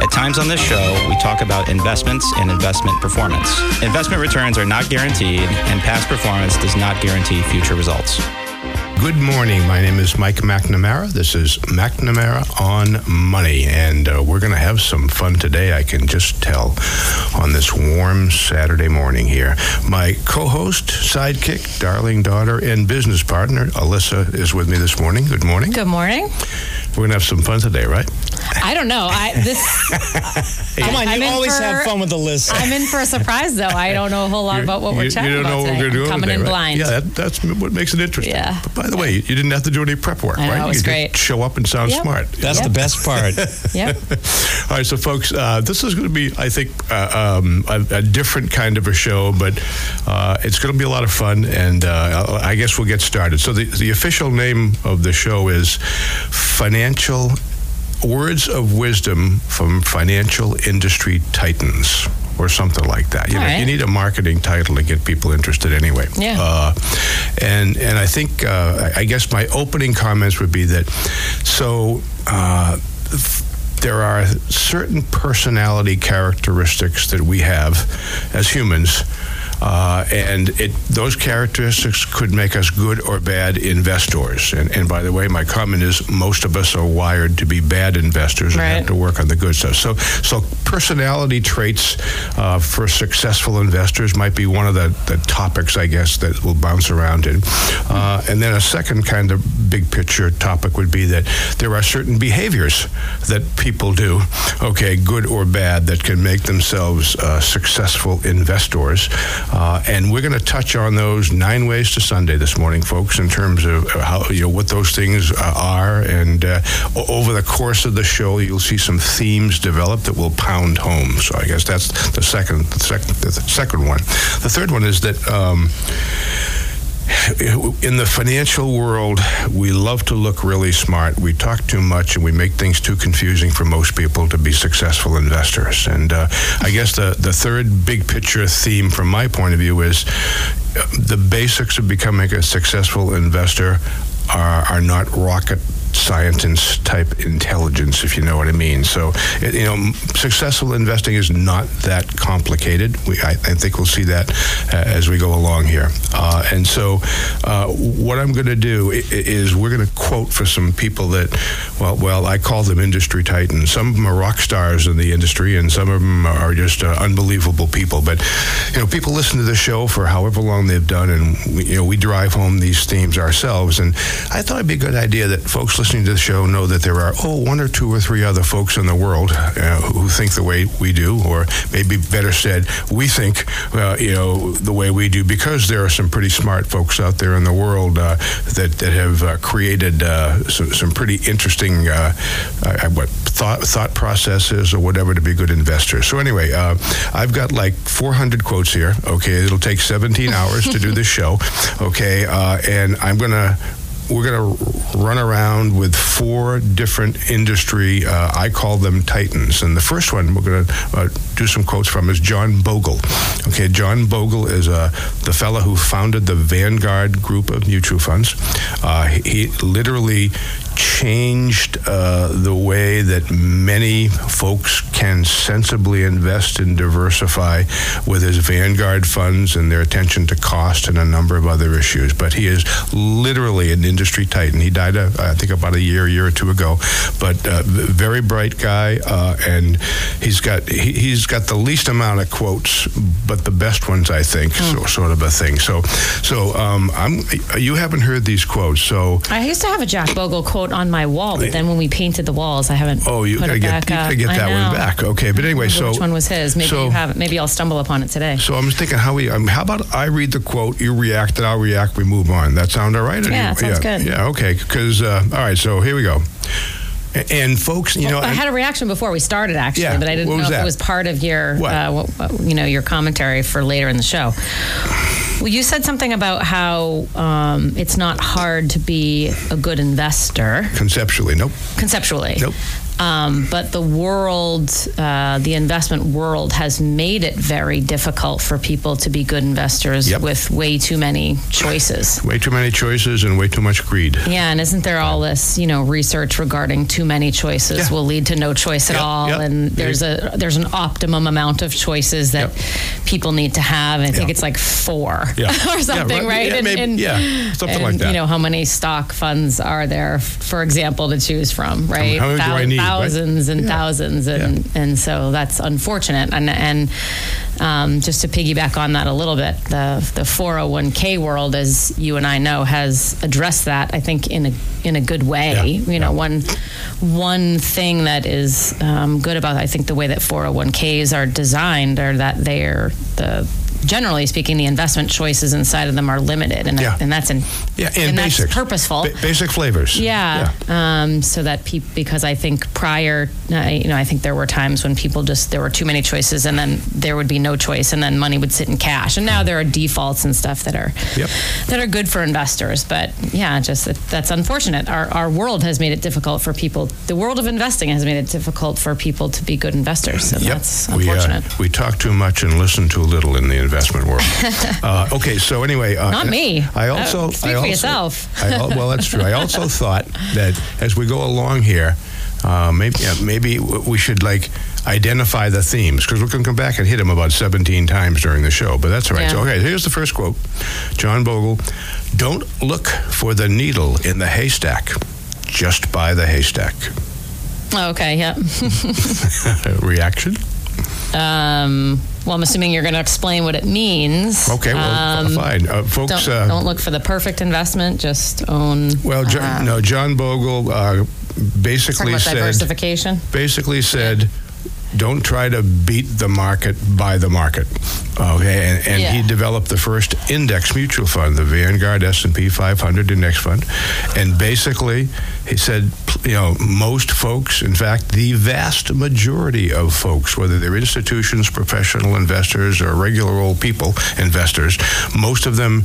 At times on this show, we talk about investments and investment performance. Investment returns are not guaranteed, and past performance does not guarantee future results. Good morning. My name is Mike McNamara. This is McNamara on Money, and uh, we're going to have some fun today. I can just tell on this warm Saturday morning here. My co-host, sidekick, darling daughter, and business partner, Alyssa, is with me this morning. Good morning. Good morning. We're going to have some fun today, right? I don't know. I this. Come on, I'm you always for- have fun with the list. I'm in for a surprise, though. I don't know a whole lot about what we're you, chatting you don't about know what today. we're going to do Coming today, in right? blind. Yeah, that, that's what makes it interesting. Yeah. But by the way, you didn't have to do any prep work, I know, right? it was you great. Just show up and sound Yep. smart. That's Yep. the best part. Yep. All right, so folks, uh, this is going to be, I think, uh, um, a, a different kind of a show, but uh, it's going to be a lot of fun, and uh, I guess we'll get started. So the, the official name of the show is Financial Words of Wisdom from Financial Industry Titans. Or something like that. You know, right. you need a marketing title to get people interested anyway. Yeah. Uh, and and I think uh, I I guess my opening comments would be that so. Uh, f- there are certain personality characteristics that we have as humans, uh, and it, those characteristics could make us good or bad investors. And, and by the way, my comment is most of us are wired to be bad investors and Right. have to work on the good stuff. So, so personality traits uh, for successful investors might be one of the, the topics, I guess, that will bounce around in. Uh, and then a second kind of big picture topic would be that there are certain behaviors that people do, okay, good or bad, that can make themselves uh, successful investors. Uh, and we're going to touch on those nine ways to Sunday this morning, folks, in terms of how you know what those things uh, are. And uh, over the course of the show, you'll see some themes develop that will pound home. So I guess that's the second, the second, the second one. The third one is that. Um, in the financial world, we love to look really smart. We talk too much and we make things too confusing for most people to be successful investors. And uh, I guess the, the third big picture theme from my point of view is uh, the basics of becoming a successful investor are, are not rocket scientist type intelligence, if you know what I mean. So, you know, successful investing is not that complicated. We, I, I think we'll see that uh, as we go along here. Uh, and so, uh, what I'm going to do is we're going to quote for some people that, well, well, I call them industry titans. Some of them are rock stars in the industry, and some of them are just uh, unbelievable people. But you know, people listen to the show for however long they've done, and we, you know, we drive home these themes ourselves. And I thought it'd be a good idea that folks listening to the show know that there are oh one or two or three other folks in the world uh, who think the way we do, or maybe better said, we think uh, you know the way we do, because there are some pretty smart folks out there in the world uh, that that have uh, created uh, some, some pretty interesting uh, uh, what thought thought processes or whatever to be good investors. So anyway, uh, I've got like 400 quotes here. Okay, it'll take 17 hours to do this show. Okay, uh, and I'm gonna we're going to run around with four different industry, uh, I call them titans. And the first one we're going to uh, do some quotes from is John Bogle. Okay, John Bogle is uh, the fellow who founded the Vanguard group of mutual funds. Uh, he literally changed uh, the way that many folks can sensibly invest and diversify with his Vanguard funds and their attention to cost and a number of other issues. But he is literally an industry titan. He died, uh, I think, about a year, year or two ago. But uh, very bright guy, uh, and he's got he, he's got the least amount of quotes, but the best ones, I think, so, sort of a thing. So, so um, I'm you haven't heard these quotes, so. I used to have a Jack Bogle quote on my wall, but then when we painted the walls, I haven't. Oh, you put gotta it get you up. gotta get that one back. Okay, but anyway, so which one was his? Maybe so- you have. Maybe I'll stumble upon it today. So I'm just thinking, how we? Um, how about I read the quote, you react, and I'll react. We move on. That sound all right? Yeah, you- sounds yeah, good. Yeah, okay. Because uh, all right. So here we go. And folks, you know, I had a reaction before we started, actually, Yeah, but I didn't know if that? it was part of your, What? uh, what, what- you know, your commentary for later in the show. Well, you said something about how um, it's not hard to be a good investor conceptually, nope. conceptually. Nope. Um, but the world, uh, the investment world, has made it very difficult for people to be good investors Yep. with way too many choices. Way too many choices and way too much greed. Yeah, and isn't there all this, you know, research regarding too many choices Yeah. will lead to no choice at Yep, all, yep. and there's a there's an optimum amount of choices that people need to have. And I think Yeah. it's like four Yeah. or Yeah, something, right. right? Yeah, maybe- yeah, something and, like that. You know, how many stock funds are there, for example, to choose from, right? how many do I need, right? Thousands and Yeah. thousands, and and so that's unfortunate. And and um, just to piggyback on that a little bit, the the 401k world, as you and I know, has addressed that. I think in a in a good way. Yeah. You know, Yeah. one one thing that is um, good about I think the way that 401ks are designed are that they're the generally speaking the investment choices inside of them are limited and, Yeah. and that's in, Yeah, and, that's basics. purposeful Ba- basic flavors. yeah, Um, so that people, because I think prior, uh, you know, I think there were times when people just there were too many choices, and then there would be no choice, and then money would sit in cash. And now there are defaults and stuff that are Yep. that are good for investors. But yeah, just that, that's unfortunate. Our our world has made it difficult for people. The world of investing has made it difficult for people to be good investors, and Yep. that's We, uh, we talk too much and listen too little in the investment world. uh, okay, so anyway, uh, Not me. I also Uh, speak I for also- yourself. I, well, that's true. I also thought that as we go along here, uh, maybe yeah, maybe we should like identify the themes because we're going to come back and hit them about 17 times during the show. But that's all right. So, okay, here's the first quote: John Bogle, "Don't look for the needle in the haystack." Just buy the haystack. Oh, okay, yeah. Reaction? Um, well, I'm assuming you're going to explain what it means. Okay, well, Um, fine. Uh, folks, Don't, uh, don't look for the perfect investment. Just own. Well, jo- uh, no, John Bogle uh, basically said diversification. basically said, don't try to beat the market by the market. Okay, and, and he developed the first index mutual fund, the Vanguard S&P 500 index fund, and basically he said, you know, most folks, in fact, the vast majority of folks, whether they're institutions, professional investors, or regular old people investors, most of them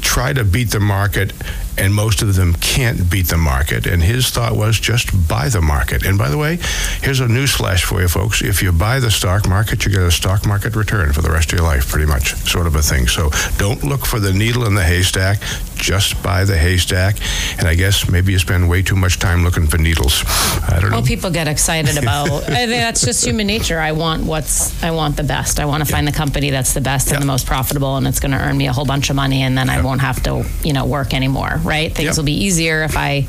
try to beat the market and most of them can't beat the market. And his thought was just buy the market. And by the way, here's a news flash for you folks. If you buy the stock market, you get a stock market return for the rest of your life, pretty much, sort of a thing. So don't look for the needle in the haystack, just buy the haystack. And I guess maybe you spend way too much time looking for needles. I don't know. Well, people get excited about. I think that's just human nature. I want what's. I want the best. I want to find the company that's the best Yeah. and the most profitable, and it's going to earn me a whole bunch of money, and then I won't have to, you know, work anymore. Right? Things Yep. will be easier if I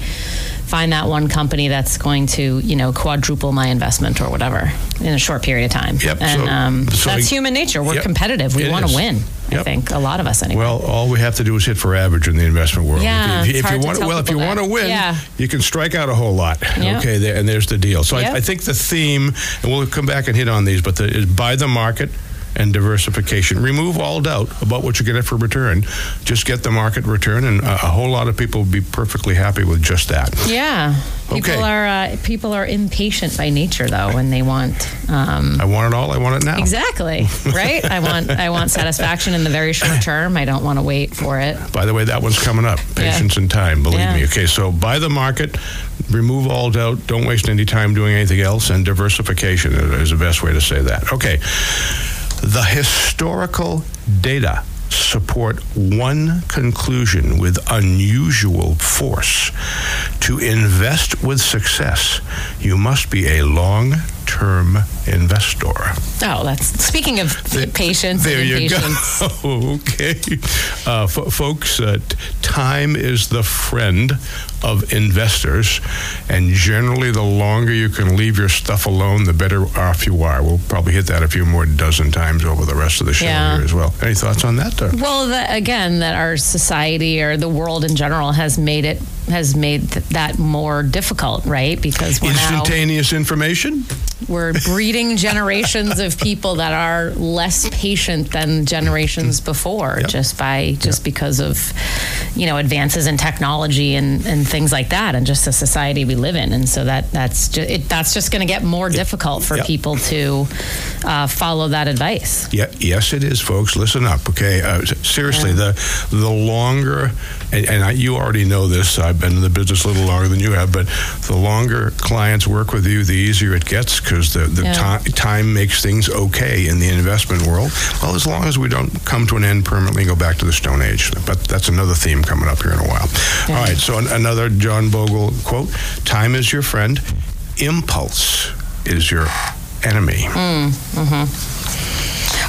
find that one company that's going to, you know, quadruple my investment or whatever in a short period of time. Yep, And so- um, so that's I- human nature. We're Yep, competitive. We want to win. I think a lot of us anyway. Well, all we have to do is hit for average in the investment world. Yeah, if, you- if you want, well, if you want to win, Yeah. you can strike out a whole lot. Yeah. Okay, there, and there's the deal. So Yep. I, I think the theme, and we'll come back and hit on these, but the, is buy the market and diversification. Remove all doubt about what you get for return. Just get the market return, and a, a whole lot of people will be perfectly happy with just that. yeah. People Okay. are uh, people are impatient by nature though, when they want. Um, I want it all. I want it now. Exactly. Right. I want I want satisfaction in the very short term. I don't want to wait for it. By the way, that one's coming up. Patience and time, believe Yeah. me. Okay, so buy the market, remove all doubt, don't waste any time doing anything else, and diversification is the best way to say that. Okay, the historical data support one conclusion with unusual force. To invest with success, you must be a long term investor. Oh, that's speaking of the, patience There and you go. okay. Uh, fo- folks, uh, time is the friend of investors, and generally, the longer you can leave your stuff alone, the better off you are. We'll probably hit that a few more dozen times over the rest of the show Yeah. here as well. Any thoughts on that? Doug? Well, that, again, that our society or the world in general has made it has made th- that more difficult, right? Because we're now Instantaneous information? we're breeding generations of people that are less patient than generations mm-hmm. before, Yep. just by just because of you know advances in technology and, and things like that, and just the society we live in. And so that that's just it, that's just going to get more difficult for Yep. people to uh, follow that advice. Yeah, yes, it is, folks. Listen up, okay? Uh, seriously, the the longer, and, and I, you already know this. I've been in the business a little longer than you have, but the longer clients work with you, the easier it gets because the the Yeah. ti- time makes things okay in the investment world. Well, as long as we don't come to an end permanently and go back to the Stone Age, but that's another theme coming up here in a while. All right, so an, another John Bogle quote: "Time is your friend, impulse is your enemy." Mm. Hmm.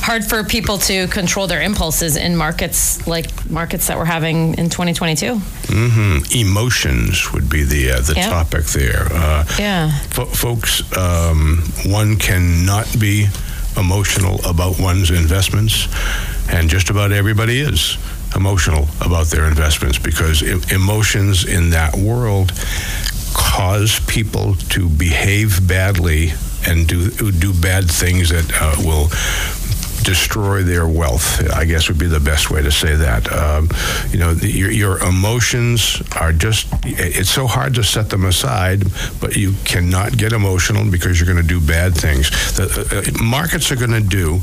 Hard for people to control their impulses in markets like markets that we're having in 2022. Mm-hmm. Emotions would be the uh, the Yeah. topic there. Uh, Yeah. fo- folks, um, one cannot be emotional about one's investments, and just about everybody is emotional about their investments because emotions in that world cause people to behave badly and do do bad things that uh, will destroy their wealth. I guess would be the best way to say that. Um, you know, the, your, your emotions are just. It's so hard to set them aside, but you cannot get emotional because you're going to do bad things. The uh, uh, markets are going to do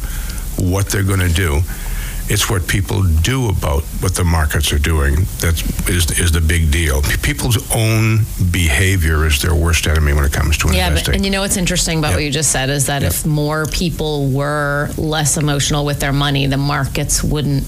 what they're going to do. It's what people do about what the markets are doing that is is the big deal. People's own behavior is their worst enemy when it comes to Yeah, investing. but, and you know what's interesting about Yep. what you just said is that Yep. if more people were less emotional with their money, the markets wouldn't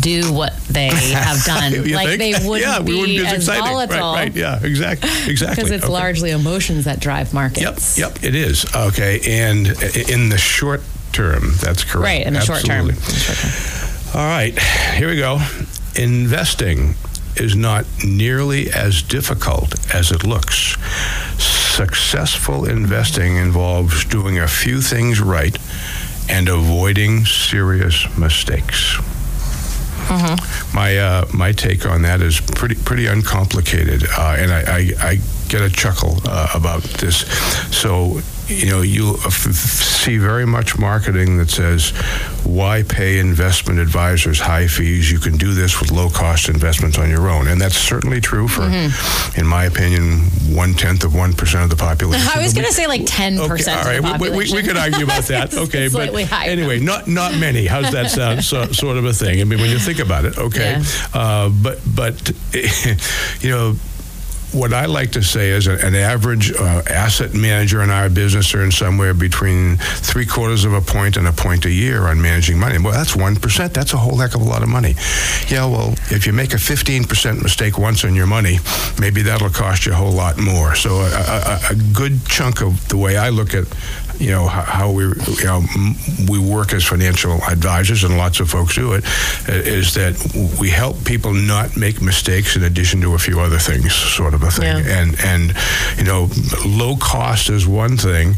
do what they have done. Like think? they wouldn't, yeah, be, we wouldn't be as, as exciting. volatile. Right, right, yeah, exactly, exactly. Because it's Okay. largely emotions that drive markets. yep, yep, it is. Okay, and in the short term, that's correct. Right, in the short term. Absolutely. Short term. All right, here we go. Investing is not nearly as difficult as it looks. Successful investing involves doing a few things right and avoiding serious mistakes. My uh, my take on that is pretty pretty uncomplicated, uh, and I, I, I get a chuckle uh, about this. So you know you see very much marketing that says, "Why pay investment advisors high fees? You can do this with low cost investments on your own," and that's certainly true for, in my opinion, one tenth of one percent of the population. I was going to say like 10% Okay, all right. We, we, we, could argue about that. Okay, but anyway, not not many. How's that sound? So, sort of a thing. I mean, when you think about it, okay. Yeah. Uh, but but you know. What I like to say is an average uh, asset manager in our business earns somewhere between three quarters of a point and a point a year on managing money. Well, that's 1%. That's a whole heck of a lot of money. Yeah, well, if you make a 15% mistake once on your money, maybe that'll cost you a whole lot more. So a, a, a good chunk of the way I look at you know how, how we you know we work as financial advisors and lots of folks do it uh, that we help people not make mistakes in addition to a few other things sort of a thing Yeah. and and you know low cost is one thing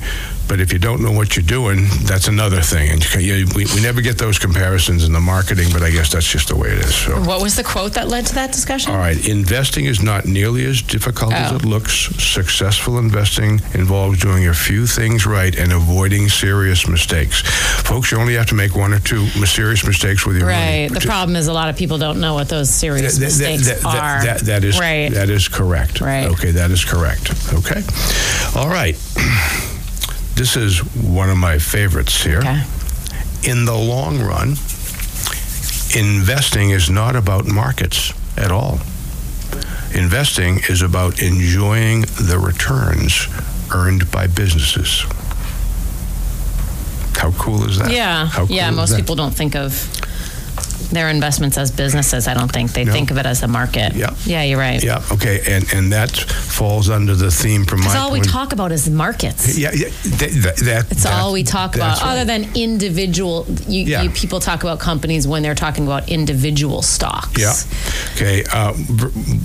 but if you don't know what you're doing that's another thing and you, you, we, we never get those comparisons in the marketing but I guess that's just the way it is so What was the quote that led to that discussion? all right, investing is not nearly as difficult as Oh. it looks. Successful investing involves doing a few things right and avoiding serious mistakes. Folks, you only have to make one or two serious mistakes with your money. Right. The problem is a lot of people don't know what those serious That- mistakes that- that- are. that- that is right. that is correct. Right. Okay, that is correct. Okay. All right. This is one of my favorites here. okay. In the long run, investing is not about markets at all. Investing is about enjoying the returns earned by businesses. How cool is that? Yeah. Cool yeah. Most people don't think of their investments as businesses. I don't think they No. think of it as a market. Yeah. Yeah. You're right. Yeah. Okay. And and that falls under the theme from my. All we talk about is markets. Yeah. Yeah. That, that, that, It's that- all we talk about, right. other than individual. You, Yeah. you people talk about companies when they're talking about individual stocks. Yeah. Okay. Uh,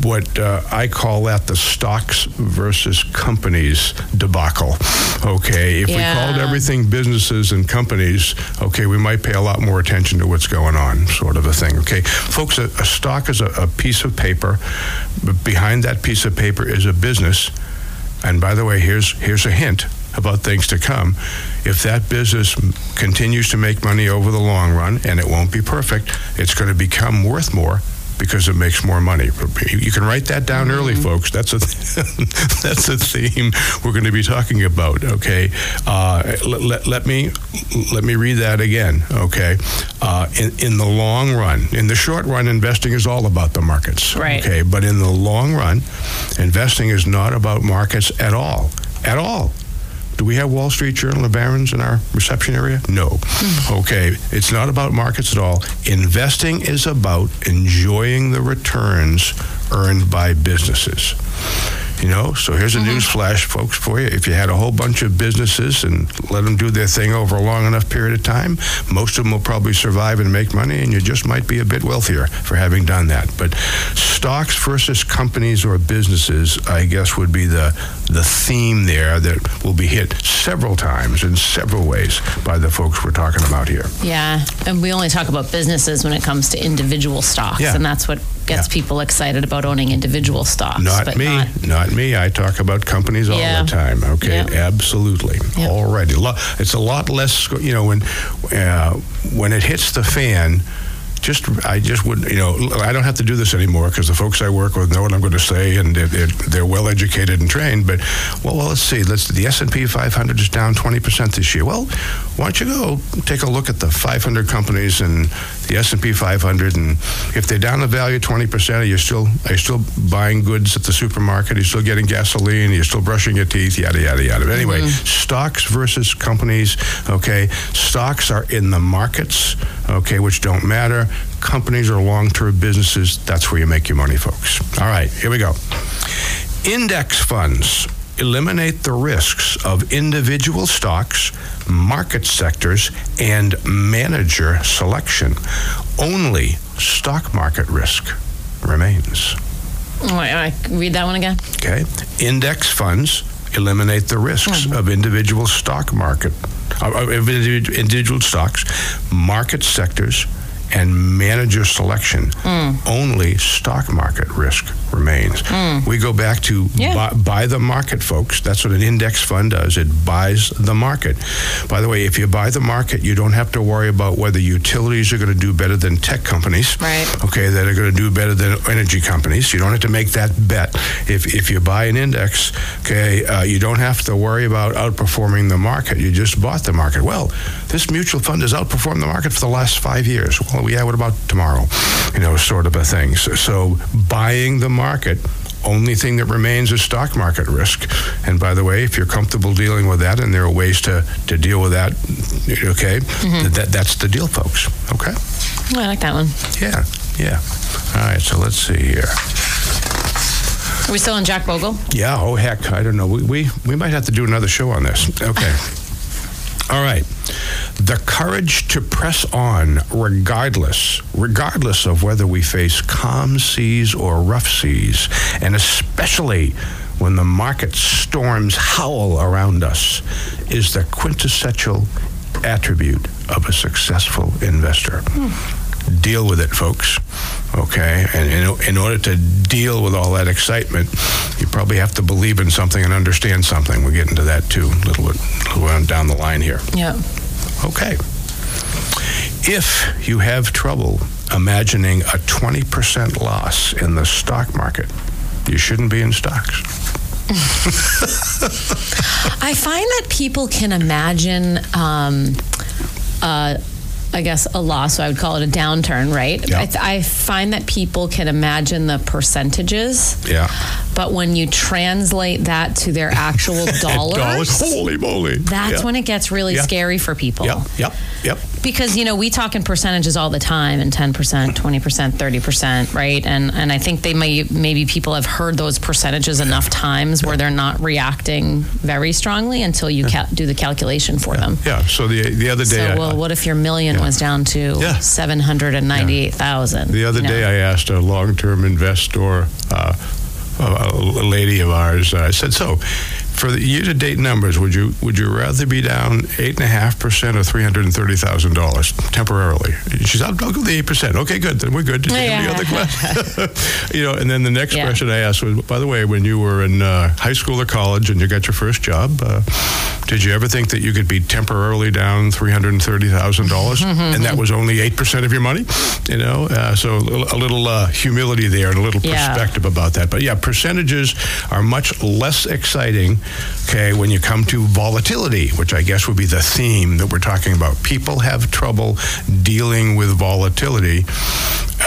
what uh, I call that the stocks versus companies debacle. Okay. If we called everything businesses and companies, okay, we might pay a lot more attention to what's going on, sort of a thing. Okay. Folks, a, a stock is a, a piece of paper. But behind that piece of paper is a business. And by the way, here's here's a hint. about things to come. If that business continues to make money over the long run, and it won't be perfect, it's going to become worth more because it makes more money. You can write that down mm-hmm. early, folks. That's a that's a theme we're going to be talking about. Okay, uh, let, let, let, me let me read that again. Okay, uh, in in the long run, in the short run, investing is all about the markets. Right. Okay, but in the long run, investing is not about markets at all. At all. Do we have Wall Street Journal of Barron's in our reception area? No. Mm. Okay. It's not about markets at all. Investing is about enjoying the returns earned by businesses. You know, so here's a mm-hmm. news flash, folks, for you. If you had a whole bunch of businesses and let them do their thing over a long enough period of time, most of them will probably survive and make money, and you just might be a bit wealthier for having done that. But stocks versus companies or businesses, I guess, would be the the theme there that will be hit several times in several ways by the folks we're talking about here. Yeah, and we only talk about businesses when it comes to individual stocks, yeah. and that's what gets yeah. people excited about owning individual stocks. Not me. Not, not, me. I talk about companies all yeah. the time. Okay, yep. absolutely. Yep. Already, it's a lot less. You know, when uh, when it hits the fan just I just wouldn't you know I don't have to do this anymore because the folks I work with know what I'm going to say and they're, they're, they're well educated and trained. But well, well, let's see. Let's the S and P 500 is down 20 percent this year. Well, why don't you go take a look at the 500 companies and the S and P 500 and if they're down the value 20 percent, are you still are you still buying goods at the supermarket? Are you still getting gasoline? Are you still brushing your teeth? Yada yada yada. But Anyway, mm-hmm. stocks versus companies. Okay, stocks are in the markets. Okay, which don't matter companies or long term businesses, that's where you make your money, folks. All right, here we go. Index funds eliminate the risks of individual stocks, market sectors, and manager selection. Only stock market risk remains. Wait, I read that one again. Okay. Index funds eliminate the risks mm-hmm. of individual stock market, uh, individual stocks, market sectors, and manager selection, mm. only stock market risk remains. Mm. We go back to yeah. buy, buy, the market, folks. That's what an index fund does. It buys the market. By the way, if you buy the market, you don't have to worry about whether utilities are going to do better than tech companies. Right. Okay, that are going to do better than energy companies. You don't have to make that bet. If, if you buy an index, okay, uh, you don't have to worry about outperforming the market. You just bought the market. Well, this mutual fund has outperformed the market for the last five years. Well, yeah, what about tomorrow? You know, sort of a thing. So, so buying the market only thing that remains is stock market risk. And by the way, if you're comfortable dealing with that, and there are ways to, to deal with that, okay, mm-hmm. that, that's the deal, folks. Okay? Oh, I like that one. Yeah, yeah. All right, so let's see here. Are we still on Jack Bogle? Yeah, oh heck, I don't know. We, we, we might have to do another show on this. Okay. All right. The courage to press on regardless, regardless of whether we face calm seas or rough seas, and especially when the market storms howl around us, is the quintessential attribute of a successful investor. Hmm deal with it, folks. Okay, and in, in, order to deal with all that excitement, you probably have to believe in something and understand something. We'll get into that too a little bit, a little down the line here. Yeah. Okay. If you have trouble imagining a 20% loss in the stock market, you shouldn't be in stocks. I find that people can imagine um, uh, I guess, a loss. So I would call it a downturn, right? Yep. I, I, find that people can imagine the percentages. Yeah. But when you translate that to their actual dollars, dollars, holy moly, that's when it gets really scary for people. Yep. Yep. Yep. Because you know we talk in percentages all the time, and ten percent, twenty percent, thirty percent, right? And and I think they may maybe people have heard those percentages enough times where they're not reacting very strongly until you cal- do the calculation for them. Yeah. So the the other day, so well, what if your million was down to seven hundred and ninety eight thousand? The other you know? day, I asked a long term investor. Uh, a lady of ours uh, said, "So, for the year-to-date numbers, would you would you rather be down eight and a half percent or three hundred and thirty thousand dollars temporarily?" She said, "I'll, go the eight percent." Okay, good. Then we're good. Did yeah. the other question? you know, and then the next yeah. question I asked was, "By the way, when you were in uh, high school or college and you got your first job, uh, Did you ever think that you could be temporarily down three hundred and thirty thousand dollars, and that was only eight percent of your money? You know, uh, so a little, a little uh, humility there and a little Yeah. perspective about that. But yeah, percentages are much less exciting. Okay, when you come to volatility, which I guess would be the theme that we're talking about. People have trouble dealing with volatility.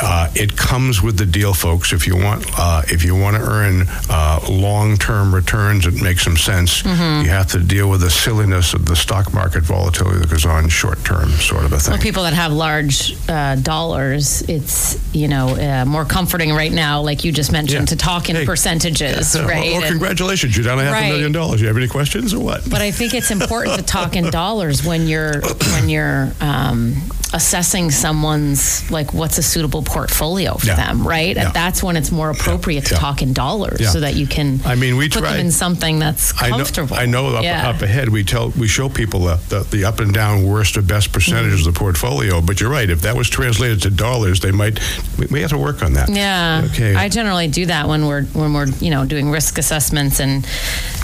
Uh, it comes with the deal, folks. If you want, uh, if you want to earn uh, long-term returns that make some sense, Mm-hmm. you have to deal with the silliness of the stock market volatility that goes on short-term, sort of a thing. Well, people that have large uh, dollars, it's you know uh, more comforting right now, like you just mentioned, Yeah. to talk in Hey. percentages, Uh, right? Well, well, And- congratulations, you're down a half Right. a million dollars. You have any questions or what? But I think it's important to talk in dollars when you're when you're um, assessing someone's like what's a suitable portfolio for Yeah. them, right? Yeah. That's when it's more appropriate to Yeah. talk in dollars so that you can. I mean, we put tried- them in something that's I know, comfortable. I know up, up ahead we tell we show people the, the, the up and down worst or best percentages of the portfolio. But you're right. If that was translated to dollars, they might. We, we have to work on that. Yeah. Okay. I generally do that when we're when we're you know doing risk assessments and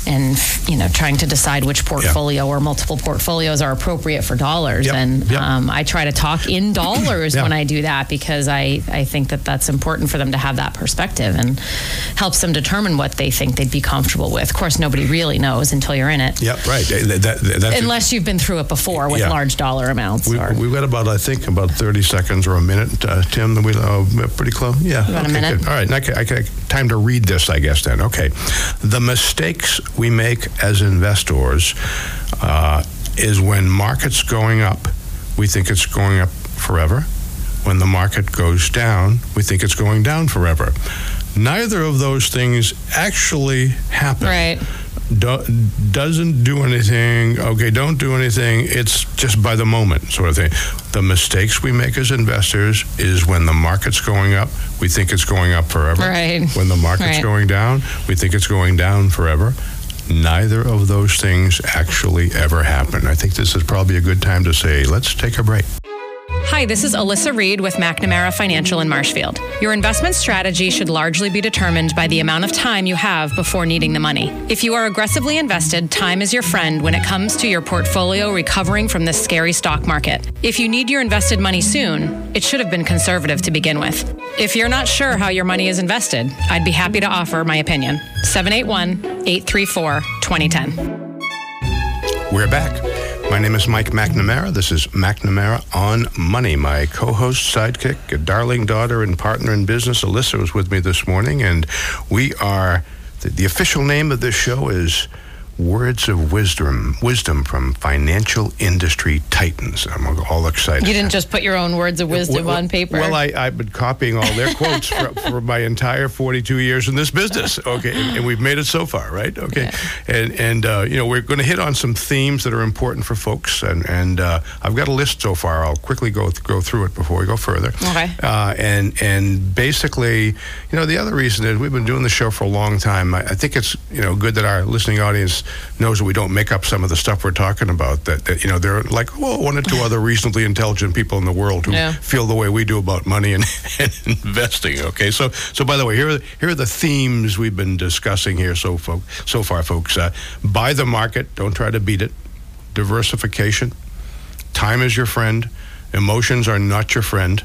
and you know trying to decide which portfolio or multiple portfolios are appropriate for dollars. Yep. And Yep. um, I try to talk in dollars Yeah. when I do that because I I think that that's important for them to have that perspective and helps them determine what they think they'd be comfortable with. Of course, nobody really knows until you're in it. Yep. Right. That, that, Unless you've been through it before with Yeah. large dollar amounts. We, we've got about, I think, about 30 seconds or a minute, uh, Tim. We, uh, pretty close. Yeah. About a okay. All right. I, ca- I, ca- time to read this, I guess, then. Okay. The mistakes we make as investors uh, is when market's going up, we think it's going up forever. When the market goes down, we think it's going down forever. Neither of those things actually happen right. Do, doesn't do anything. Okay, don't do anything. It's just by the moment, sort of thing. The mistakes we make as investors is when the market's going up, we think it's going up forever. Right. When the market's Right. going down, we think it's going down forever. Neither of those things actually ever happen. I think this is probably a good time to say, let's take a break. Hi, this is Alyssa Reed with McNamara Financial in Marshfield. Your investment strategy should largely be determined by the amount of time you have before needing the money. If you are aggressively invested, time is your friend when it comes to your portfolio recovering from this scary stock market. If you need your invested money soon, it should have been conservative to begin with. If you're not sure how your money is invested, I'd be happy to offer my opinion. 781 834 2010. We're back. My name is Mike McNamara. This is McNamara on Money. My co host, sidekick, a darling daughter, and partner in business, Alyssa, was with me this morning. And we are, the, the official name of this show is Words of Wisdom, Wisdom from Financial Industry Titans. I'm all excited. You didn't just put your own words of wisdom Well, on paper. Well, I, I've been copying all their quotes for, for my entire 42 years in this business. Okay, and, and we've made it so far, right? Okay, and and uh, you know we're going to hit on some themes that are important for folks, and and uh, I've got a list so far. I'll quickly go go through it before we go further. Okay. Uh, and and basically, you know, the other reason is we've been doing the show for a long time. I, I think it's you know good that our listening audience knows that we don't make up some of the stuff we're talking about. That, that you know, there are like well, one or two other reasonably intelligent people in the world who Yeah. feel the way we do about money and, and investing. Okay, so so by the way, here are here are the themes we've been discussing here so fo- so far, folks. Uh, buy the market, don't try to beat it. Diversification, time is your friend. Emotions are not your friend.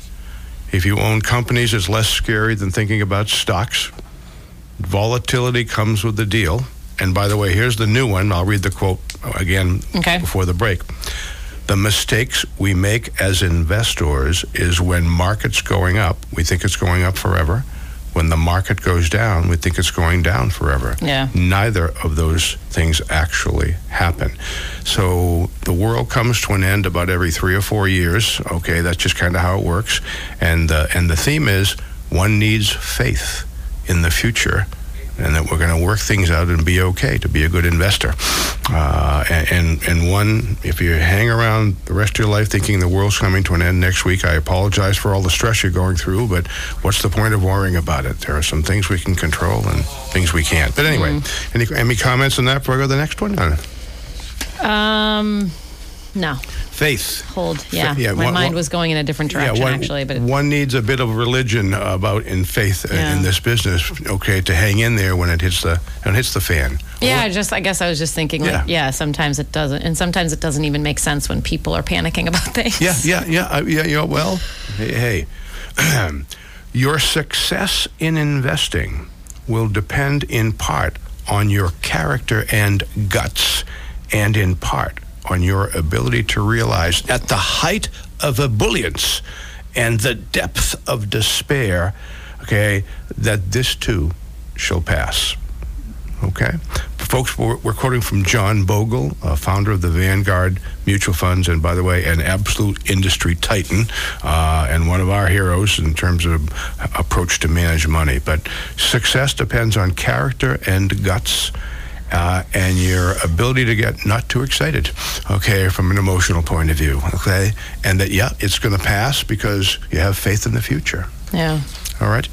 If you own companies, it's less scary than thinking about stocks. Volatility comes with the deal. And by the way, here's the new one. I'll read the quote again Okay. before the break. The mistakes we make as investors is when market's going up, we think it's going up forever. When the market goes down, we think it's going down forever. Yeah. Neither of those things actually happen. So the world comes to an end about every three or four years. Okay, that's just kind of how it works. And the, and the theme is one needs faith in the future and that we're going to work things out and be okay to be a good investor. Uh, and, and one, if you hang around the rest of your life thinking the world's coming to an end next week, I apologize for all the stress you're going through, but what's the point of worrying about it? There are some things we can control and things we can't. But anyway, any, any comments on that before I go to the next one? Um, No. Faith. Hold. Yeah. yeah, My one- mind one- was going in a different direction one, actually, but one needs a bit of religion about in faith uh, Yeah. in this business, okay, to hang in there when it hits the when it hits the fan. yeah, I just I guess I was just thinking like Yeah. yeah. sometimes it doesn't and sometimes it doesn't even make sense when people are panicking about things. Yeah, yeah, yeah, uh, yeah. You know, well, hey, hey. your success in investing will depend in part on your character and guts, and in part on your ability to realize at the height of ebullience and the depth of despair, okay, that this too shall pass. Okay. Folks, we're, quoting from John Bogle, uh, founder of the Vanguard Mutual Funds, and by the way, an absolute industry titan uh, and one of our heroes in terms of approach to manage money. But success depends on character and guts. Uh, and your ability to get not too excited, okay, from an emotional point of view, okay, and that yeah, it's going to pass because you have faith in the future. Yeah. All right.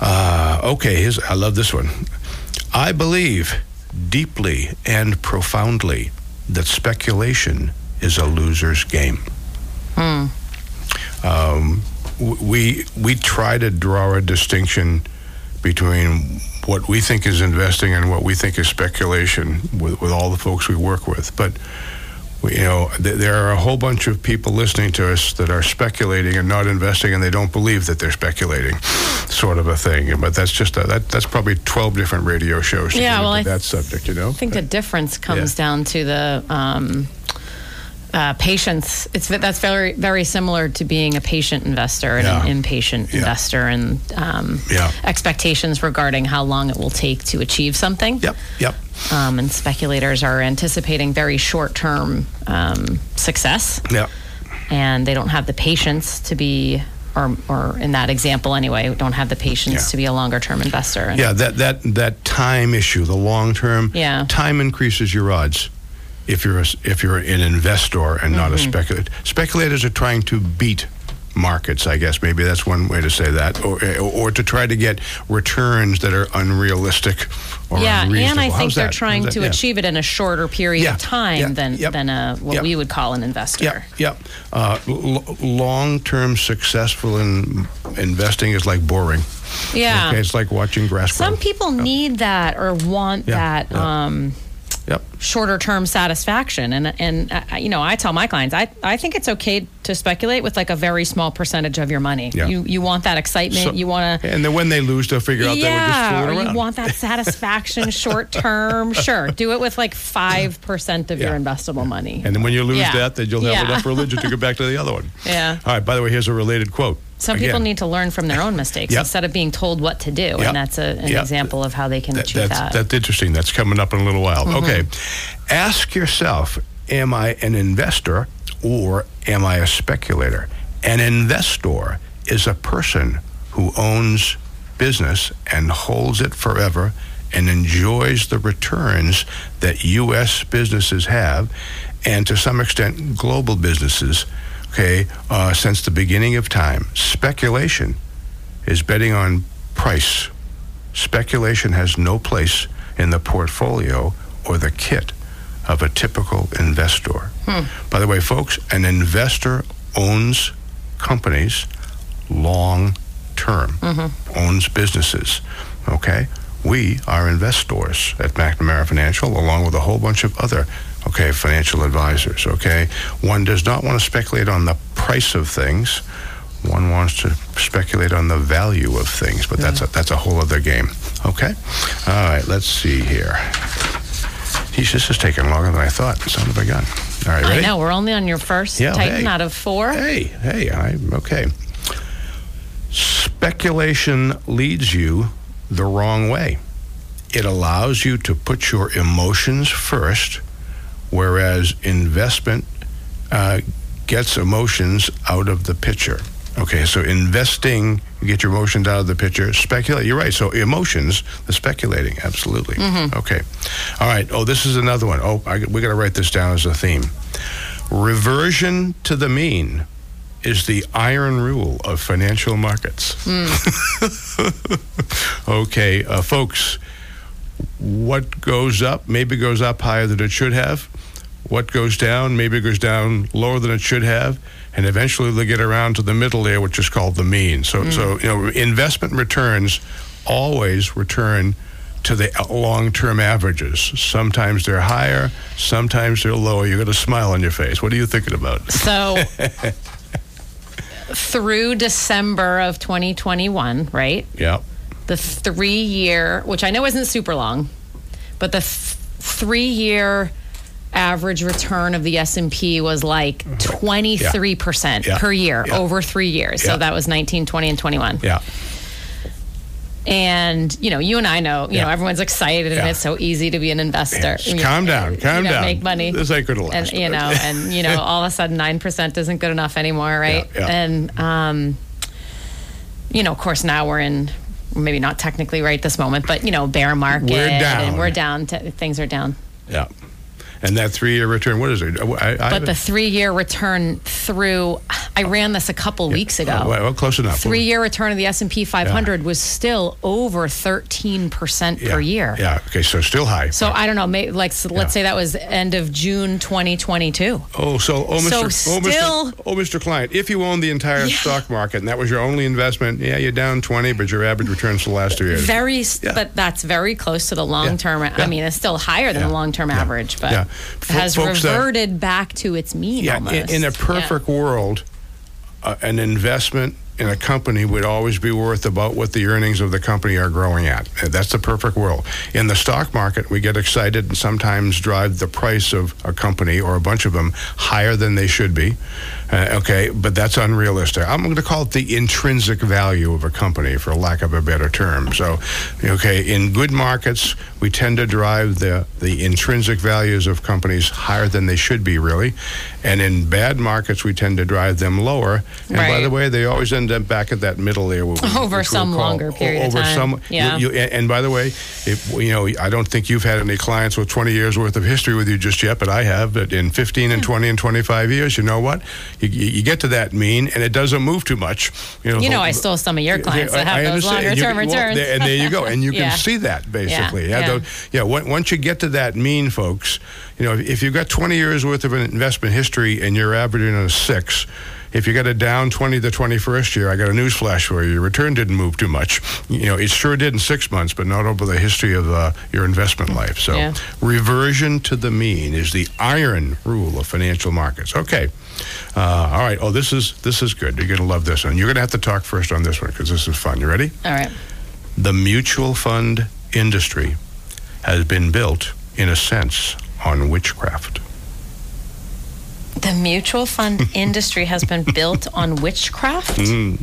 Uh, okay, here's, I love this one. I believe deeply and profoundly that speculation is a loser's game. Um, we we try to draw a distinction between what we think is investing and what we think is speculation with, with all the folks we work with, but we- you know, th- there are a whole bunch of people listening to us that are speculating and not investing, and they don't believe that they're speculating, sort of a thing. But that's just a, that. That's probably twelve different radio shows. Yeah, well, I that subject, you know. I think the difference comes Yeah. down to the um, uh, patience. It's that's very very similar to being a patient investor and an Yeah. impatient Yeah. investor, and um, Yeah. expectations regarding how long it will take to achieve something. Yep. Yep. Um, and speculators are anticipating very short term um, success, Yep. and they don't have the patience to be. Or, or in that example, anyway, don't have the patience Yeah. to be a longer term investor. Yeah. That that that time issue, the long term. Yeah. Time increases your odds. If you're a, if you're an investor and not a Mm-hmm. speculator, speculators are trying to beat markets. I guess maybe that's one way to say that, or or to try to get returns that are unrealistic or yeah, unreasonable. and I think How's they're that? trying to? Yeah. achieve it in a shorter period Yeah, of time yeah, than yep, than a, what yep. we would call an investor. Yep, yep. Uh, l- long-term successful in investing is like boring. Yeah. Okay, it's like watching grass grow. Some people need that or want that um, Yep. shorter term satisfaction, and and uh, you know, I tell my clients, I I think it's okay to speculate with like a very small percentage of your money. Yeah. You you want that excitement. So- you want to. And then when they lose, they'll figure out they were just Yeah, around. you want that satisfaction short term. Sure, do it with like five percent of your investable money. And then when you lose Yeah. that, then you'll have Yeah. enough religion to go back to the other one. Yeah. All right. By the way, here's a related quote. Some people Again, need to learn from their own mistakes Yep. instead of being told what to do, Yep. and that's a, an Yep. example of how they can that- achieve that's, that. Mm-hmm. that's interesting. That's coming up in a little while. Okay. Ask yourself Am I an investor or am I a speculator? An investor is a person who owns business and holds it forever and enjoys the returns that U.S. businesses have and to some extent global businesses, okay, uh, since the beginning of time. Speculation is betting on price. Speculation has no place in the portfolio or the kit of a typical investor. By the way, folks, an investor owns companies long term, owns businesses. Okay? We are investors at McNamara Financial, along with a whole bunch of other okay financial advisors. Okay, one does not want to speculate on the price of things. One wants to speculate on the value of things, but that's a, mm. that's a whole other game. Okay, all right. Let's see here. Geez, this is taking longer than I thought. Son of a gun. All right, I ready? know we're only on your first Yeah, Titan hey. out of four. Hey, hey, I'm okay. Speculation leads you the wrong way. It allows you to put your emotions first, whereas investment uh, gets emotions out of the picture. Okay, so investing, you get your emotions out of the picture. Speculate, you're right. So emotions, the speculating, absolutely. Okay. All right. Oh, this is another one. Oh, I, we got to write this down as a theme. Reversion to the mean is the iron rule of financial markets. okay, uh, folks, what goes up maybe goes up higher than it should have, what goes down maybe goes down lower than it should have, and eventually they get around to the middle there, which is called the mean. So, mm. so you know, investment returns always return to the long-term averages. Sometimes they're higher, sometimes they're lower. You got a smile on your face. What are you thinking about? So through December of 2021, right? Yeah. The three year, which I know isn't super long, but the th- three year average return of the S&P was like 23% Yeah. per year Yeah. over 3 years. So that was 19, 20 and 21. Yeah. And you know, you and I know, you know, everyone's excited and it's so easy to be an investor. You know, Calm down, you calm know, down. Make money. This ain't gonna last. And you know, and you know, all of a sudden nine percent isn't good enough anymore, right? And um, you know, of course, now we're in maybe not technically right this moment, but you know, bear market, We're down. and we're down. To, things are down. Yeah. And that three-year return, what is it? Uh, I, I, But the three-year return through, I ran this a couple weeks ago. Oh, well, close enough. Three-year return of the S and P 500 was still over 13 percent yeah. per year. Yeah. Okay. So still high. So I don't know, may, like so let's Yeah. say that was end of June 2022. Oh, so oh, So Mr. oh, Mr. Oh, Mr. Client, if you own the entire Yeah. stock market and that was your only investment, yeah, you're down 20, but your average returns for the last two years. Very, Yeah. but that's very close to the long term. Yeah. I mean, it's still higher than Yeah. the long term Yeah. average, but Yeah. Has folks that- reverted back to its mean yeah, in, in a Yeah. perfect world, uh, an investment in a company would always be worth about what the earnings of the company are growing at. Uh, That's the perfect world. In the stock market, we get excited and sometimes drive the price of a company or a bunch of them higher than they should be. Uh, okay, but that's unrealistic. I'm going to call it the intrinsic value of a company, for lack of a better term. So, okay, in good markets, we tend to drive the the intrinsic values of companies higher than they should be, really, and in bad markets, we tend to drive them lower. And by the way, they always end up back at that middle there. where we- Over we'll some longer period of over time. Some, Yeah. you- you- and by the way, if, you know, I don't think you've had any clients with 20 years worth of history with you just yet, but I have. But in 15 and hmm. 20 and 25 years, you know what? You, you get to that mean, and it doesn't move too much. You know, You know, I stole some of your clients that have I those understand. longer term well, returns. there- and there you go. And you can Yeah. see that basically. Yeah, yeah. those- yeah, once you get to that mean, folks, you know, if, if you've got 20 years worth of an investment history and you're averaging a six, if you got a down 20 the 21st year, I got a news flash for you. Your return didn't move too much. You know, it sure did in six months, but not over the history of uh, your investment life. So, Yeah. reversion to the mean is the iron rule of financial markets. Okay. Uh, all right. Oh, this is this is good. You're going to love this one. You're going to have to talk first on this one because this is fun. You ready? All right. the mutual fund industry has been built, in a sense, on witchcraft. The mutual fund industry has been built on witchcraft. Hmm.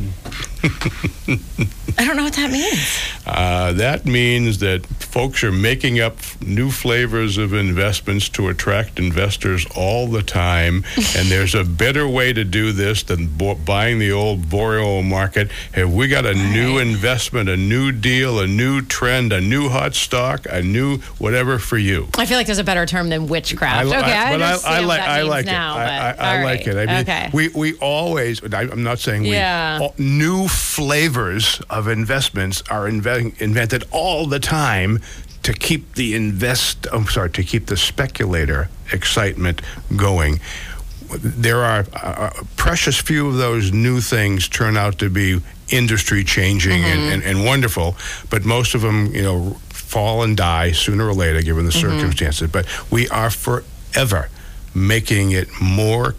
I don't know what that means. Uh, that means that folks are making up new flavors of investments to attract investors all the time. and there's a better way to do this than bo- buying the old boreal market. Have we got a new Right. investment, a new deal, a new trend, a new hot stock, a new whatever for you? I feel like there's a better term than witchcraft. okay, I, but understand like, what that I like now. it. I, but, I, I all like right. it. I mean, okay. we we always. I, I'm not saying we. Yeah. all- new flavors of investments are inve- invented all the time to keep the invest. I'm sorry, to keep the speculator excitement going. There are uh, uh precious few of those new things turn out to be industry changing and, mm-hmm. and, and wonderful, but most of them, you know, fall and die sooner or later given the mm-hmm. circumstances. But we are forever making it more.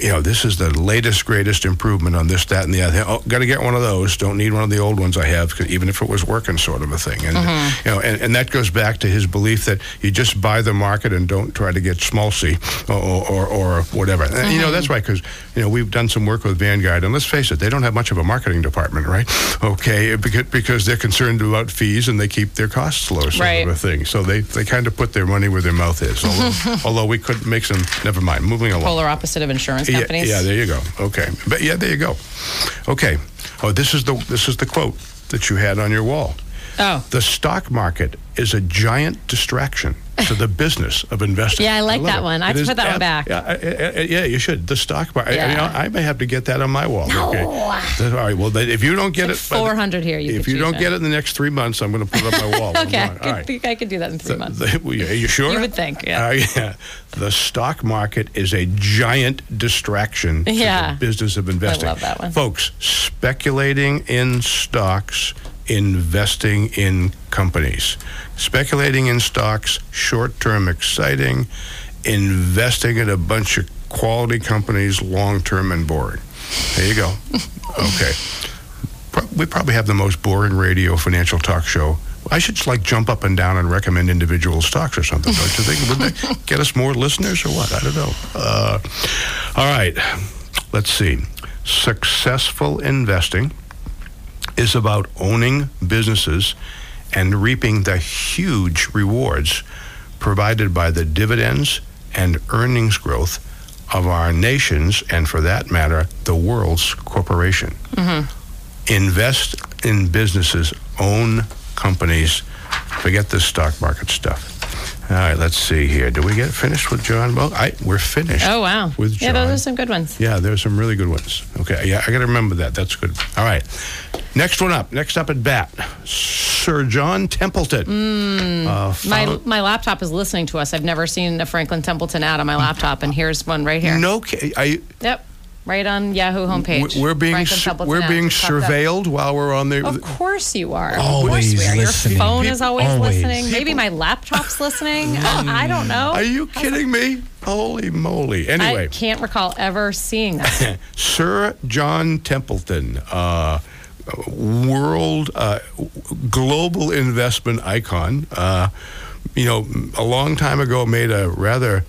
You know, this is the latest, greatest improvement on this, that, and the other. Oh, got to get one of those. Don't need one of the old ones I have, 'cause even if it was working, sort of a thing. And mm-hmm. you know, and, and that goes back to his belief that you just buy the market and don't try to get schmaltzy or or, or whatever. And, you know, mm-hmm. that's right because you know we've done some work with Vanguard, and let's face it, they don't have much of a marketing department, right? Okay, because because they're concerned about fees and they keep their costs low, sort Right. of a thing. So they they kind of put their money where their mouth is. Although, although we could make some. Never mind. Moving along. Polar opposite of insurance Yeah, companies. yeah, there you go. Okay, but yeah, there you go. Okay. Oh, this is the this is the quote that you had on your wall. Oh, The stock market is a giant distraction to the business of investing. Yeah, I like love that it. one. I It have to put that one back. Yeah, I- I- I- yeah, you should. The stock market. I, Yeah. you know, I may have to get that on my wall. No. Okay. All right. Well, if you don't get Like it, by the- 400 here, you if you don't choose get it in the next three months, I'm going to put it on my wall. Okay, I could, right. I could do that in three The- months. the- are you sure? You would think, yeah. Uh, yeah. The stock market is a giant distraction to the business of investing. I love that one. Folks, speculating in stocks, investing in companies. Speculating in stocks, short term exciting, investing in a bunch of quality companies, long term and boring. There you go. okay. We probably have the most boring radio financial talk show. I should just like jump up and down and recommend individual stocks or something. Don't you think? Would that get us more listeners or what? I don't know. Uh, all right. Let's see. Successful investing is about owning businesses and reaping the huge rewards provided by the dividends and earnings growth of our nations and, for that matter, the world's corporation. Mm-hmm. Invest in businesses, own companies, forget this stock market stuff. All right, let's see here. Do we get finished with John? Well, I, we're finished. Oh, wow. With yeah, those are some good ones. Yeah, there's some really good ones. Okay, yeah, I got to remember that. That's good. All right. Next one up. Next up at bat, Sir John Templeton. Uh, Mm. My, found- my laptop is listening to us. I've never seen a Franklin Templeton ad on my laptop, and here's one right here. no, I, Yep, right on Yahoo homepage. we're being Franklin sur- Templeton we're ad being surveilled up. while we're on the. Of course you are. Always of course we are. Your phone is always, Always. listening. Maybe my laptop's listening. I don't know. Are you kidding me? Holy moly! I Anyway, can't recall ever seeing that. Sir John Templeton, uh, world, uh, global investment icon. Uh, you know, a long time ago made a rather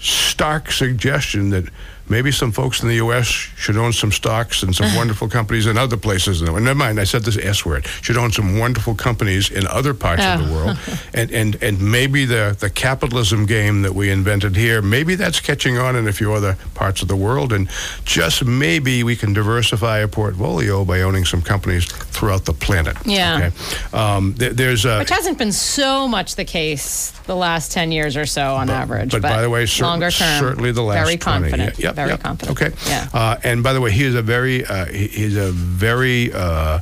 stark suggestion that maybe some folks in the U.S. should own some stocks and some wonderful companies in other places. And never mind, I said this S word. Should own some wonderful companies in other parts of the Oh. world, and and and maybe the the capitalism game that we invented here, maybe that's catching on in a few other parts of the world, and just maybe we can diversify a portfolio by owning some companies throughout the planet. Yeah. Okay? Um, there- there's a. Which hasn't been so much the case the last 10 years or so on average. But, by the way, cer- longer term, certainly the last Very 20. confident. Yeah, yep, very yep. confident. Okay. Yeah. Uh, and by the way, he is a very uh, he- he's a very uh,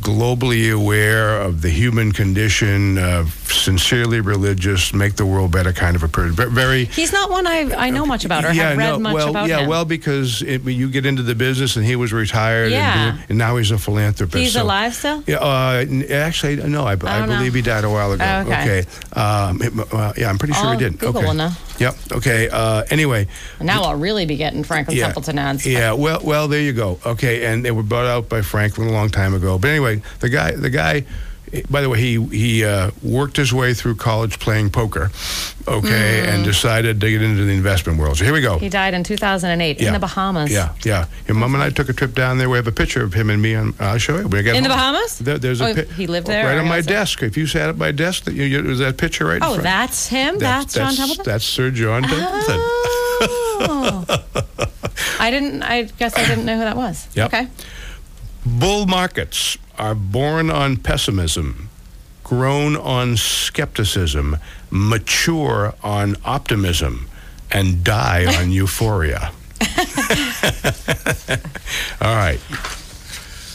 globally aware of the human condition, uh, sincerely religious, make the world better kind of a person. Very. He's not one I, I know much about or have read no, much well, about yeah, him. well, because it, you get into the business, and he was retired, Yeah. and, and now he's a philanthropist. He's so- alive still? Yeah, uh, actually, no, I, I, know. believe he died a while ago. Oh, okay. Um, it- uh, yeah, I'm pretty sure I'll he did. Google okay. will know. Yep. Okay. Uh, anyway. Now I'll really be getting Franklin Templeton ads. Yeah. Well, well, there you go. Okay, and they were brought out by Franklin a long time ago. But anyway, the guy, the guy. By the way, he he uh, worked his way through college playing poker, okay, and decided to get into the investment world. So here we go. Mm. He died in 2008 Yeah. in the Bahamas. Yeah, yeah. Your mom and I took a trip down there. We have a picture of him and me. On, I'll show you. We In the. Bahamas? There, there's a Oh, pi- he lived there, right on my it- desk. If you sat at my desk, that you, you, was that picture right? Oh, that's him? That's, John Templeton? That's Sir John Templeton. Oh. I didn't, I guess I didn't know who that was. Yep. Okay. Bull markets are born on pessimism, grown on skepticism, mature on optimism, and die on euphoria. All right.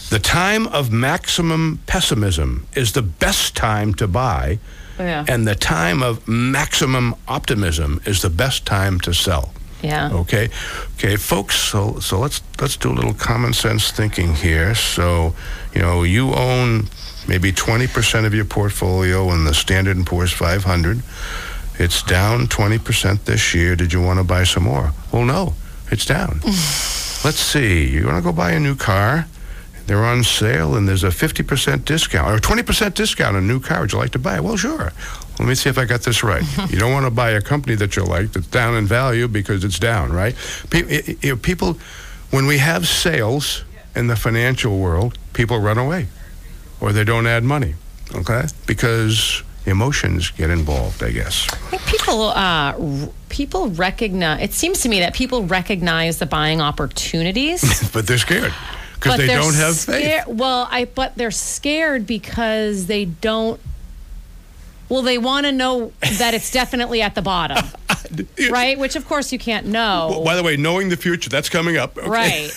The time of maximum pessimism is the best time to buy, Yeah. and the time of maximum optimism is the best time to sell. Yeah. Okay, okay, folks. So so let's let's do a little common sense thinking here. So you know you own maybe twenty percent of your portfolio in the Standard and Poor's 500. It's down twenty percent this year. Did you want to buy some more? Well, no, it's down. let's see. You want to go buy a new car? They're on sale, and there's a 50% discount or 20% discount on a new car. Would you like to buy it? Well, sure. Let me see if I got this right. you don't want to buy a company that you like that's down in value because it's down, right? Pe- i- i- people, when we have sales in the financial world, people run away or they don't add money, okay? Because emotions get involved, I guess. I think people uh, r- people recognize. It seems to me that people recognize the buying opportunities, but they're scared because but they don't have faith. scared- Well, I but they're scared because they don't. Well, they want to know that it's definitely at the bottom, right? Which, of course, you can't know. Well, by the way, knowing the future, that's coming up. okay? Right.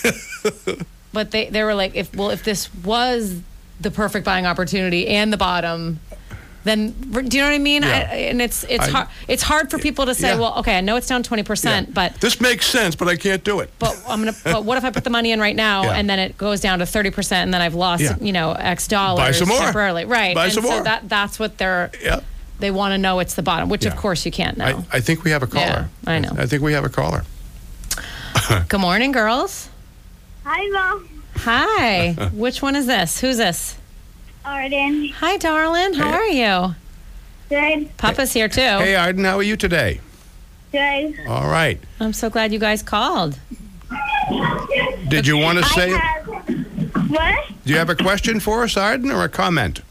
but they, they were like, if well, if this was the perfect buying opportunity and the bottom, then do you know what I mean? Yeah. I, and it's it's I- hard it's hard for people to say, Yeah. well, okay, I know it's down twenty percent, but This makes sense, but I can't do it. but I'm gonna. But what if I put the money in right now Yeah. and then it goes down to thirty percent and then I've lost Yeah. you know X dollars Buy some more. temporarily, right? Buy and some so more. that that's what they're Yeah. they want to know it's the bottom, which Yeah. of course you can't know. I, I think we have a caller. Yeah, I know. I think we have a caller. Good morning, girls. Hi, Mom. Hi. Which one is this? Who's this? Arden. Hi, darling. How Hey. are you? Good. Papa's here too. Hey, Arden, how are you today? Good. All right. I'm so glad you guys called. Did you want to say? I have. What? Do you have a question for us, Arden, or a comment?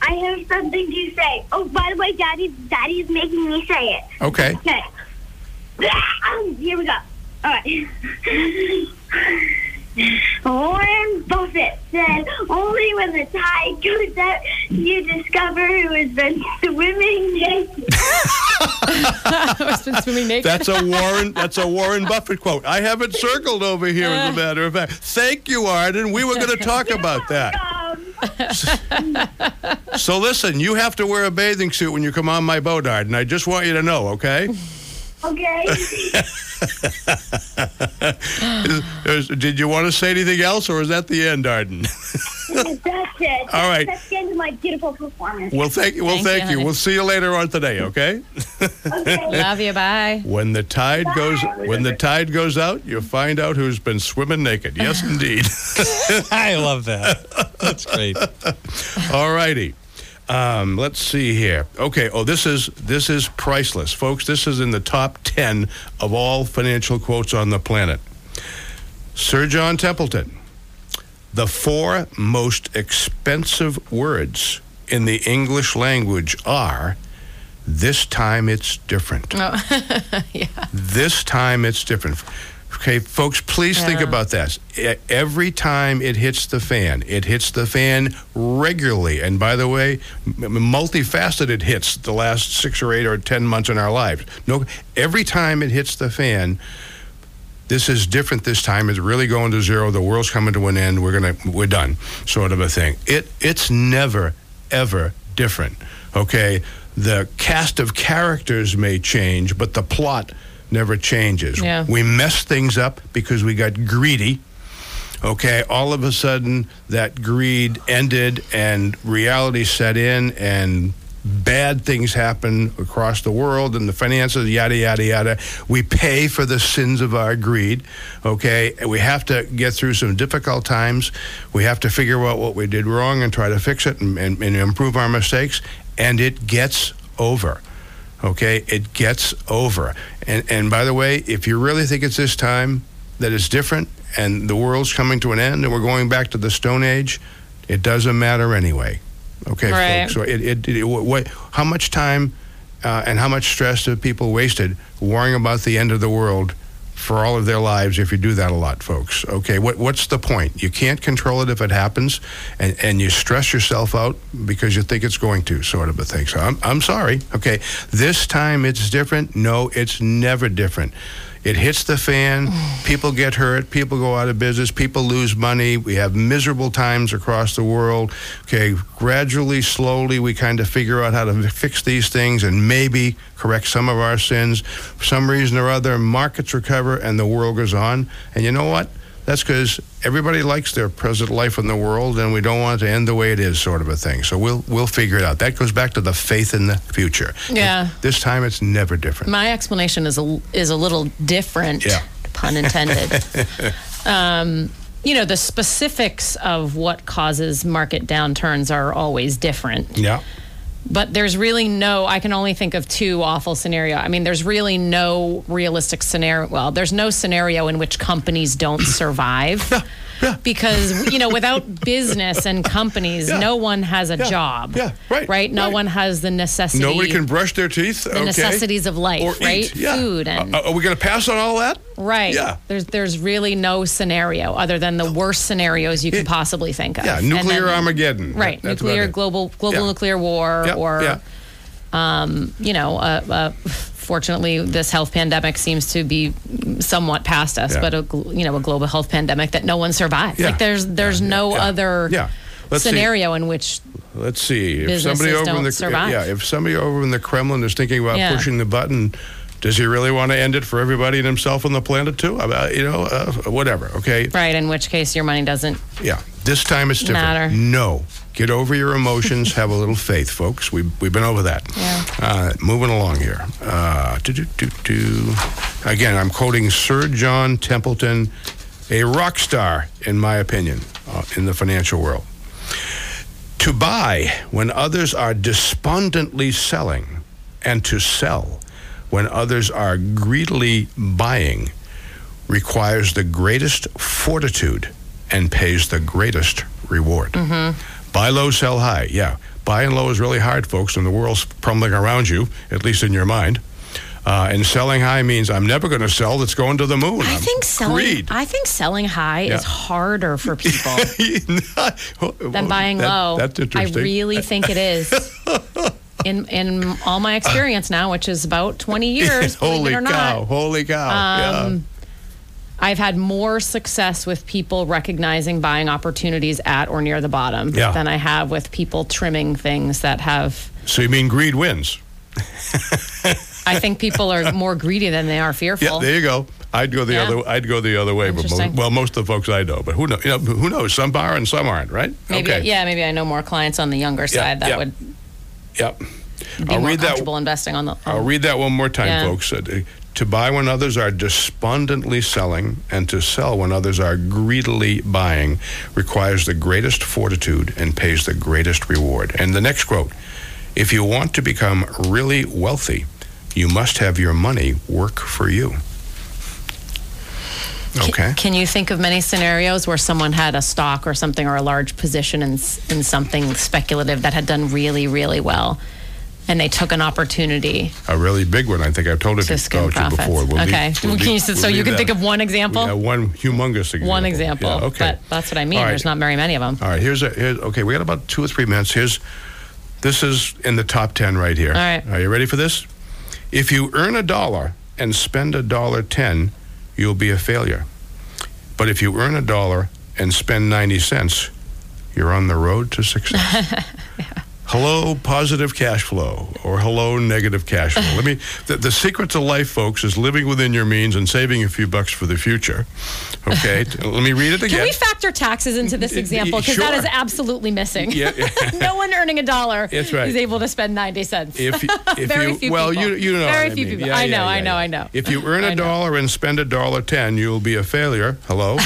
I have something to say. Oh, by the way, Daddy, Daddy's making me say it. Okay. Okay. Um, here we go. All right. Warren Buffett said, "Only when the tide goes out, you discover who has been swimming naked." I've been swimming naked. That's a Warren. That's a Warren Buffett quote. I have it circled over here. As a matter of fact, thank you, Arden. We were going to talk about that. Um, So listen, you have to wear a bathing suit when you come on my boat, Arden. I just want you to know, okay? Okay. Is- is- did you want to say anything else, or is that the end, Arden? That's it. All right. That's the end of my beautiful performance. well, thank you. Well, Thank thank, you, you. honey. We'll see you later on today, okay? Okay. Love you. Bye. When the tide goes, when the tide goes out, you'll find out who's been swimming naked. Yes, indeed. I love that. That's great. All righty. Um, let's see here. Okay. Oh, this is this is priceless, folks. This is in the top ten of all financial quotes on the planet. Sir John Templeton. The four most expensive words in the English language are this time it's different. This time it's different. Okay, folks, please think about this. Every time it hits the fan, it hits the fan regularly. And by the way, multifaceted hits the last six or eight or ten months in our lives. No, every time it hits the fan, this is different this time. It's really going to zero. The world's coming to an end. We're gonna we're done, sort of a thing. It it's never ever different. Okay, the cast of characters may change, but the plot never changes. Yeah. We mess things up because we got greedy. Okay, all of a sudden that greed ended and reality set in and bad things happen across the world and the finances yada yada yada we pay for the sins of our greed okay and we have to get through some difficult times we have to figure out what we did wrong and try to fix it and, and, and improve our mistakes and it gets over okay it gets over and and by the way if you really think it's this time that it's different and the world's coming to an end and we're going back to the stone age it doesn't matter anyway okay Right. folks so it, it, it what, how much time uh, and how much stress have people wasted worrying about the end of the world for all of their lives if you do that a lot folks. Okay what what's the point? You can't control it if it happens and and you stress yourself out because you think it's going to sort of a thing. So i'm i'm sorry okay? This time it's different. No it's never different it hits the fan. People get hurt. People go out of business. People lose money. We have miserable times across the world. Okay gradually slowly we kind of figure out how to fix these things and maybe correct some of our sins. For some reason or other markets recover and the world goes on. And you know what that's because everybody likes their present life in the world, and we don't want it to end the way it is, sort of a thing. So we'll we'll figure it out. That goes back to the faith in the future. Yeah. This time, it's never different. My explanation is a is a little different, Yeah. pun intended. um, you know, the specifics of what causes market downturns are always different. Yeah. But there's really no, I can only think of two awful scenario. I mean, there's really no realistic scenario. Well, there's no scenario in which companies don't survive. yeah. Because, you know, without business and companies, Yeah. no one has a Yeah. job. Yeah, right, Right? No right. one has the necessity. Nobody can brush their teeth. the necessities of life, or right? Eat. Yeah. Food and Uh, are we going to pass on all that? Right. Yeah. There's there's really no scenario other than the worst scenarios you can Yeah. possibly think of. Yeah, nuclear then- Armageddon. Right. That's nuclear global global nuclear war or yeah. um, you know, uh, uh, fortunately, this health pandemic seems to be somewhat past us, Yeah. but a, you know, a global health pandemic that no one survives. Yeah. Like there's there's Yeah, no other. Let's see. scenario in which Let's see. If somebody over in the survive. yeah, if somebody over in the Kremlin is thinking about pushing the button, does he really want to end it for everybody and himself on the planet too? About you know, uh, whatever. Okay. right, in which case your money doesn't. Yeah. This time it's different. Matter. No. Get over your emotions. have a little faith, folks. We we've been over that. Yeah. Uh, moving along here. Uh. Again, I'm quoting Sir John Templeton, a rock star, in my opinion, uh, in the financial world. To buy when others are despondently selling, and to sell when others are greedily buying, requires the greatest fortitude and pays the greatest reward. Buy low, sell high. Yeah, buying low is really hard, folks, and the world's crumbling around you, at least in your mind. Uh, and selling high means I'm never going to sell. That's going to the moon. I I'm think selling. greed. I think selling high Yeah. is harder for people than than buying low. That's interesting. I really think it is. In in all my experience now, which is about twenty years, holy cow! Holy cow! Um, I've had more success with people recognizing buying opportunities at or near the bottom Yeah. than I have with people trimming things that have. So you mean greed wins? I think people are more greedy than they are fearful. Yeah, there you go. I'd go the Yeah. other. I'd go the other way. But most, well, most of the folks I know, but who knows? You know, who knows? Some are and some aren't, right? maybe okay. yeah, maybe I know more clients on the younger side that yeah. would Yep. be I'll read that. investing on the. I'll read that one more time, Yeah. folks. Uh, To buy when others are despondently selling, and to sell when others are greedily buying, requires the greatest fortitude and pays the greatest reward. And the next quote If you want to become really wealthy, you must have your money work for you. Okay. Can you think of many scenarios where someone had a stock or something or a large position in in something speculative that had done really really well, and they took an opportunity A really big one. I think I've told it to to you before. We'll leave- okay, we'll can leave- so we'll you can that. think of one example. Yeah, one humongous example. one example. Yeah, okay. But that's what I mean. Right. There's not very many of them. All right, here's a here's, okay. We got about two or three minutes. Here's this is in the top ten right here. All right. Are you ready for this? If you earn a dollar and spend a dollar ten, you'll be a failure. But if you earn a dollar and spend ninety cents, you're on the road to success. Hello, positive cash flow, or hello, negative cash flow. Let me. The, the secret to life, folks, is living within your means and saving a few bucks for the future. Okay, let me read it again. Can we factor taxes into this example? Because that sure. is absolutely missing. Yeah. no one earning a dollar That's right. is able to spend 90 cents. if, if Very you few well people. you you know Very what I few mean. people. Yeah, I know, yeah, I know, yeah. I know. If you earn a dollar and spend a dollar ten, you'll be a failure. Hello.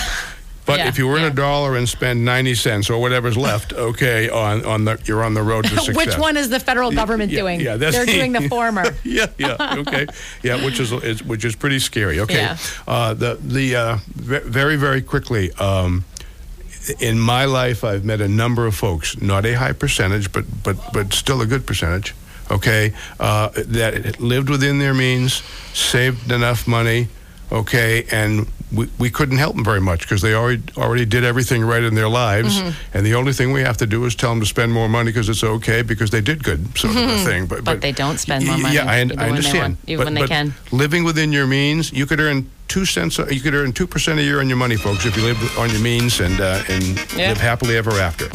But Yeah, if you earn yeah. a dollar and spend ninety cents or whatever's left, okay, on on the you're on the road to success. Which one is the federal government Yeah, doing? yeah, that's- They're doing the former. yeah, yeah, okay, yeah, which is, is which is pretty scary. Okay, uh, the the uh, very very quickly. Um, in my life, I've met a number of folks, not a high percentage, but but but still a good percentage. Okay, uh, that lived within their means, saved enough money. Okay, and we, we couldn't help them very much because they already already did everything right in their lives, Mm-hmm. and the only thing we have to do is tell them to spend more money because it's okay because they did good, sort of a thing. But, But they don't spend more money Yeah, I, I when they understand. want- but, when they can. living within your means, you could earn two cents. You could earn two percent a year on your money, folks, if you live on your means and uh, and Yeah. live happily ever after.